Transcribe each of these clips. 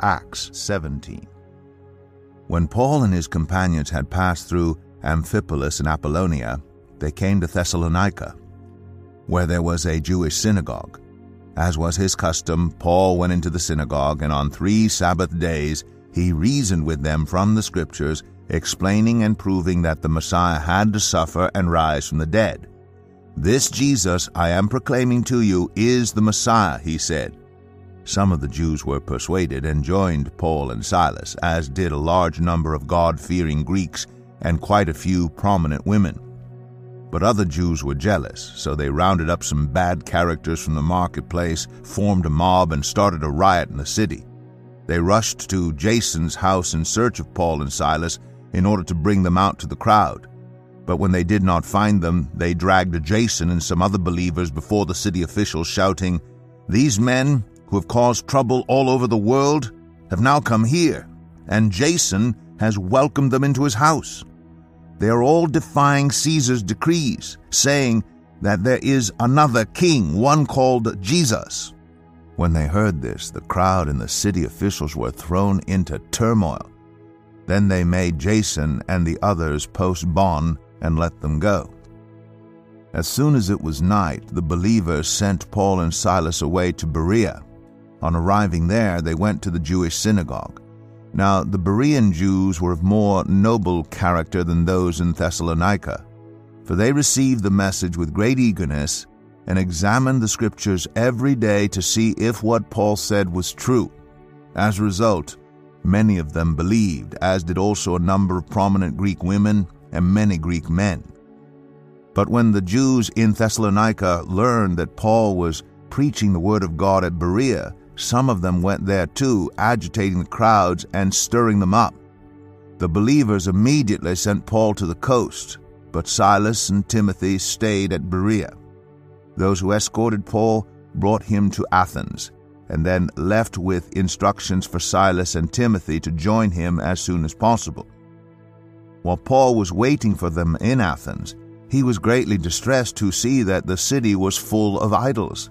Acts 17. When Paul and his companions had passed through Amphipolis and Apollonia, they came to Thessalonica, where there was a Jewish synagogue. As was his custom, Paul went into the synagogue, and on three Sabbath days he reasoned with them from the Scriptures, explaining and proving that the Messiah had to suffer and rise from the dead. This Jesus I am proclaiming to you is the Messiah, he said. Some of the Jews were persuaded and joined Paul and Silas, as did a large number of God fearing Greeks and quite a few prominent women. But other Jews were jealous, so they rounded up some bad characters from the marketplace, formed a mob, and started a riot in the city. They rushed to Jason's house in search of Paul and Silas in order to bring them out to the crowd. But when they did not find them, they dragged Jason and some other believers before the city officials, shouting, These men, who have caused trouble all over the world, have now come here, and Jason has welcomed them into his house. They are all defying Caesar's decrees, saying that there is another king, one called Jesus. When they heard this, the crowd and the city officials were thrown into turmoil. Then they made Jason and the others post bond and let them go. As soon as it was night, the believers sent Paul and Silas away to Berea. On arriving there, they went to the Jewish synagogue. Now, the Berean Jews were of more noble character than those in Thessalonica, for they received the message with great eagerness and examined the Scriptures every day to see if what Paul said was true. As a result, many of them believed, as did also a number of prominent Greek women and many Greek men. But when the Jews in Thessalonica learned that Paul was preaching the Word of God at Berea, some of them went there too, agitating the crowds and stirring them up. The believers immediately sent Paul to the coast, but Silas and Timothy stayed at Berea. Those who escorted Paul brought him to Athens, and then left with instructions for Silas and Timothy to join him as soon as possible. While Paul was waiting for them in Athens, he was greatly distressed to see that the city was full of idols.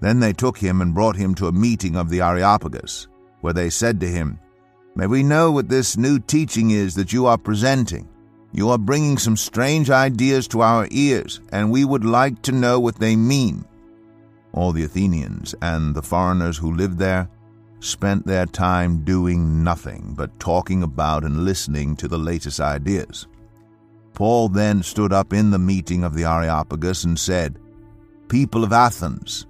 Then they took him and brought him to a meeting of the Areopagus, where they said to him, May we know what this new teaching is that you are presenting. You are bringing some strange ideas to our ears, and we would like to know what they mean. All the Athenians and the foreigners who lived there spent their time doing nothing but talking about and listening to the latest ideas. Paul then stood up in the meeting of the Areopagus and said, People of Athens,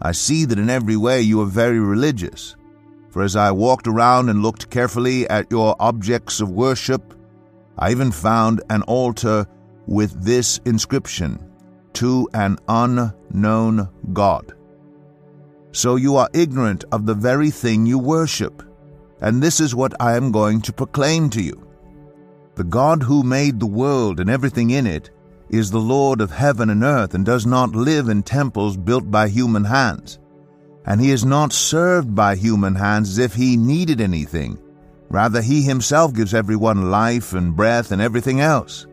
I see that in every way you are very religious. For as I walked around and looked carefully at your objects of worship, I even found an altar with this inscription To an unknown God. So you are ignorant of the very thing you worship, and this is what I am going to proclaim to you. The God who made the world and everything in it is the Lord of heaven and earth and does not live in temples built by human hands. And he is not served by human hands as if he needed anything. Rather, he himself gives everyone life and breath and everything else.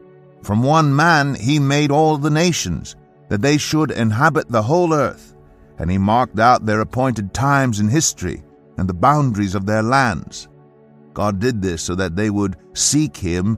From one man he made all the nations, that they should inhabit the whole earth. And he marked out their appointed times in history and the boundaries of their lands. God did this so that they would seek him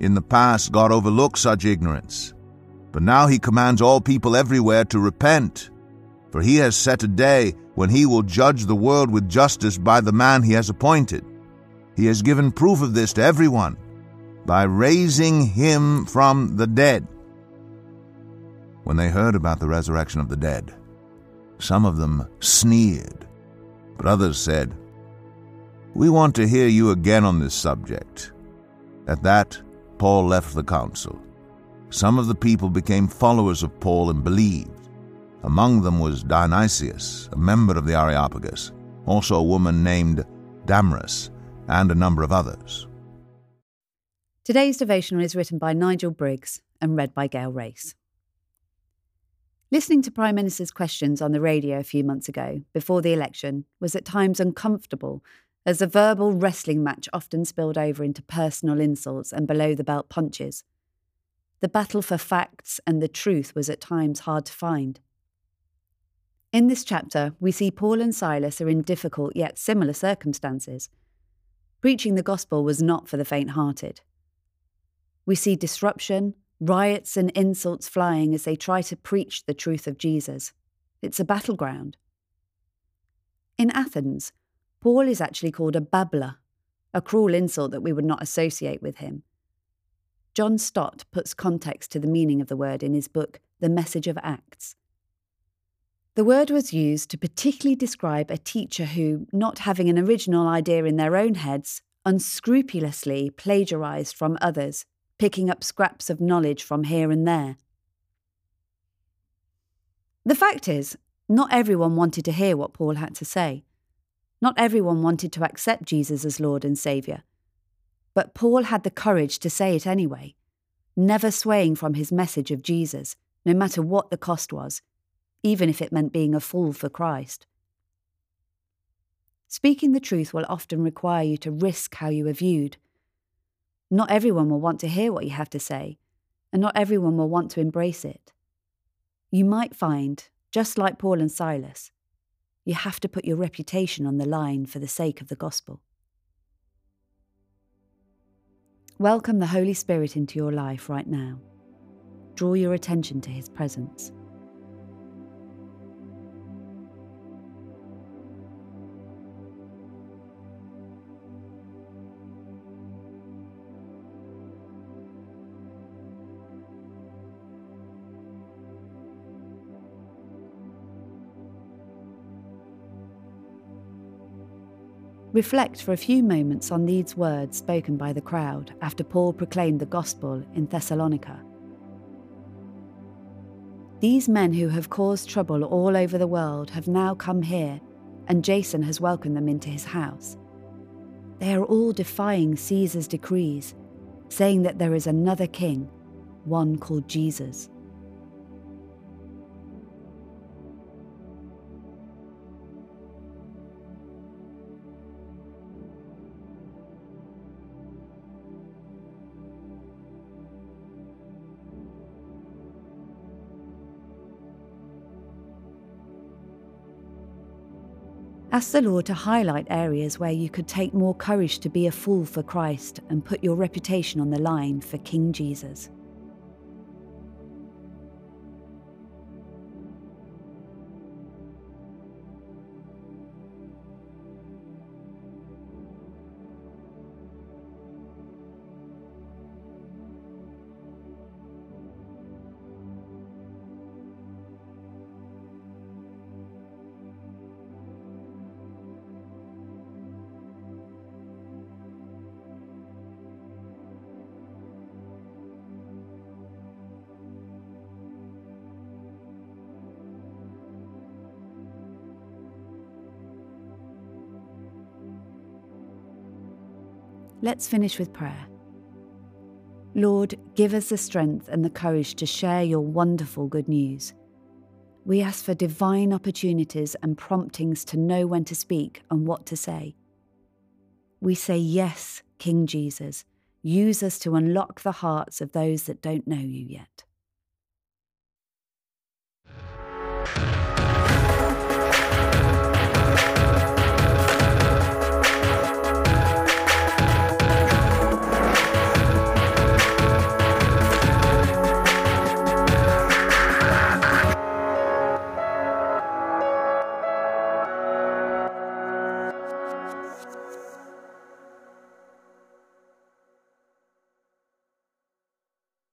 In the past, God overlooked such ignorance, but now He commands all people everywhere to repent, for He has set a day when He will judge the world with justice by the man He has appointed. He has given proof of this to everyone. by raising him from the dead. When they heard about the resurrection of the dead, some of them sneered, but others said, We want to hear you again on this subject. At that, Paul left the council. Some of the people became followers of Paul and believed. Among them was Dionysius, a member of the Areopagus, also a woman named Damaris, and a number of others. Today's devotional is written by Nigel Briggs and read by Gail Race. Listening to Prime Minister's questions on the radio a few months ago, before the election, was at times uncomfortable as the verbal wrestling match often spilled over into personal insults and below the belt punches. The battle for facts and the truth was at times hard to find. In this chapter, we see Paul and Silas are in difficult yet similar circumstances. Preaching the gospel was not for the faint hearted. We see disruption, riots, and insults flying as they try to preach the truth of Jesus. It's a battleground. In Athens, Paul is actually called a babbler, a cruel insult that we would not associate with him. John Stott puts context to the meaning of the word in his book, The Message of Acts. The word was used to particularly describe a teacher who, not having an original idea in their own heads, unscrupulously plagiarized from others picking up scraps of knowledge from here and there. The fact is, not everyone wanted to hear what Paul had to say. Not everyone wanted to accept Jesus as Lord and Saviour. But Paul had the courage to say it anyway, never swaying from his message of Jesus, no matter what the cost was, even if it meant being a fool for Christ. Speaking the truth will often require you to risk how you are viewed not everyone will want to hear what you have to say, and not everyone will want to embrace it. You might find, just like Paul and Silas, you have to put your reputation on the line for the sake of the gospel. Welcome the Holy Spirit into your life right now. Draw your attention to his presence. Reflect for a few moments on these words spoken by the crowd after Paul proclaimed the gospel in Thessalonica. These men who have caused trouble all over the world have now come here, and Jason has welcomed them into his house. They are all defying Caesar's decrees, saying that there is another king, one called Jesus. Ask the Lord to highlight areas where you could take more courage to be a fool for Christ and put your reputation on the line for King Jesus. Let's finish with prayer. Lord, give us the strength and the courage to share your wonderful good news. We ask for divine opportunities and promptings to know when to speak and what to say. We say, Yes, King Jesus, use us to unlock the hearts of those that don't know you yet.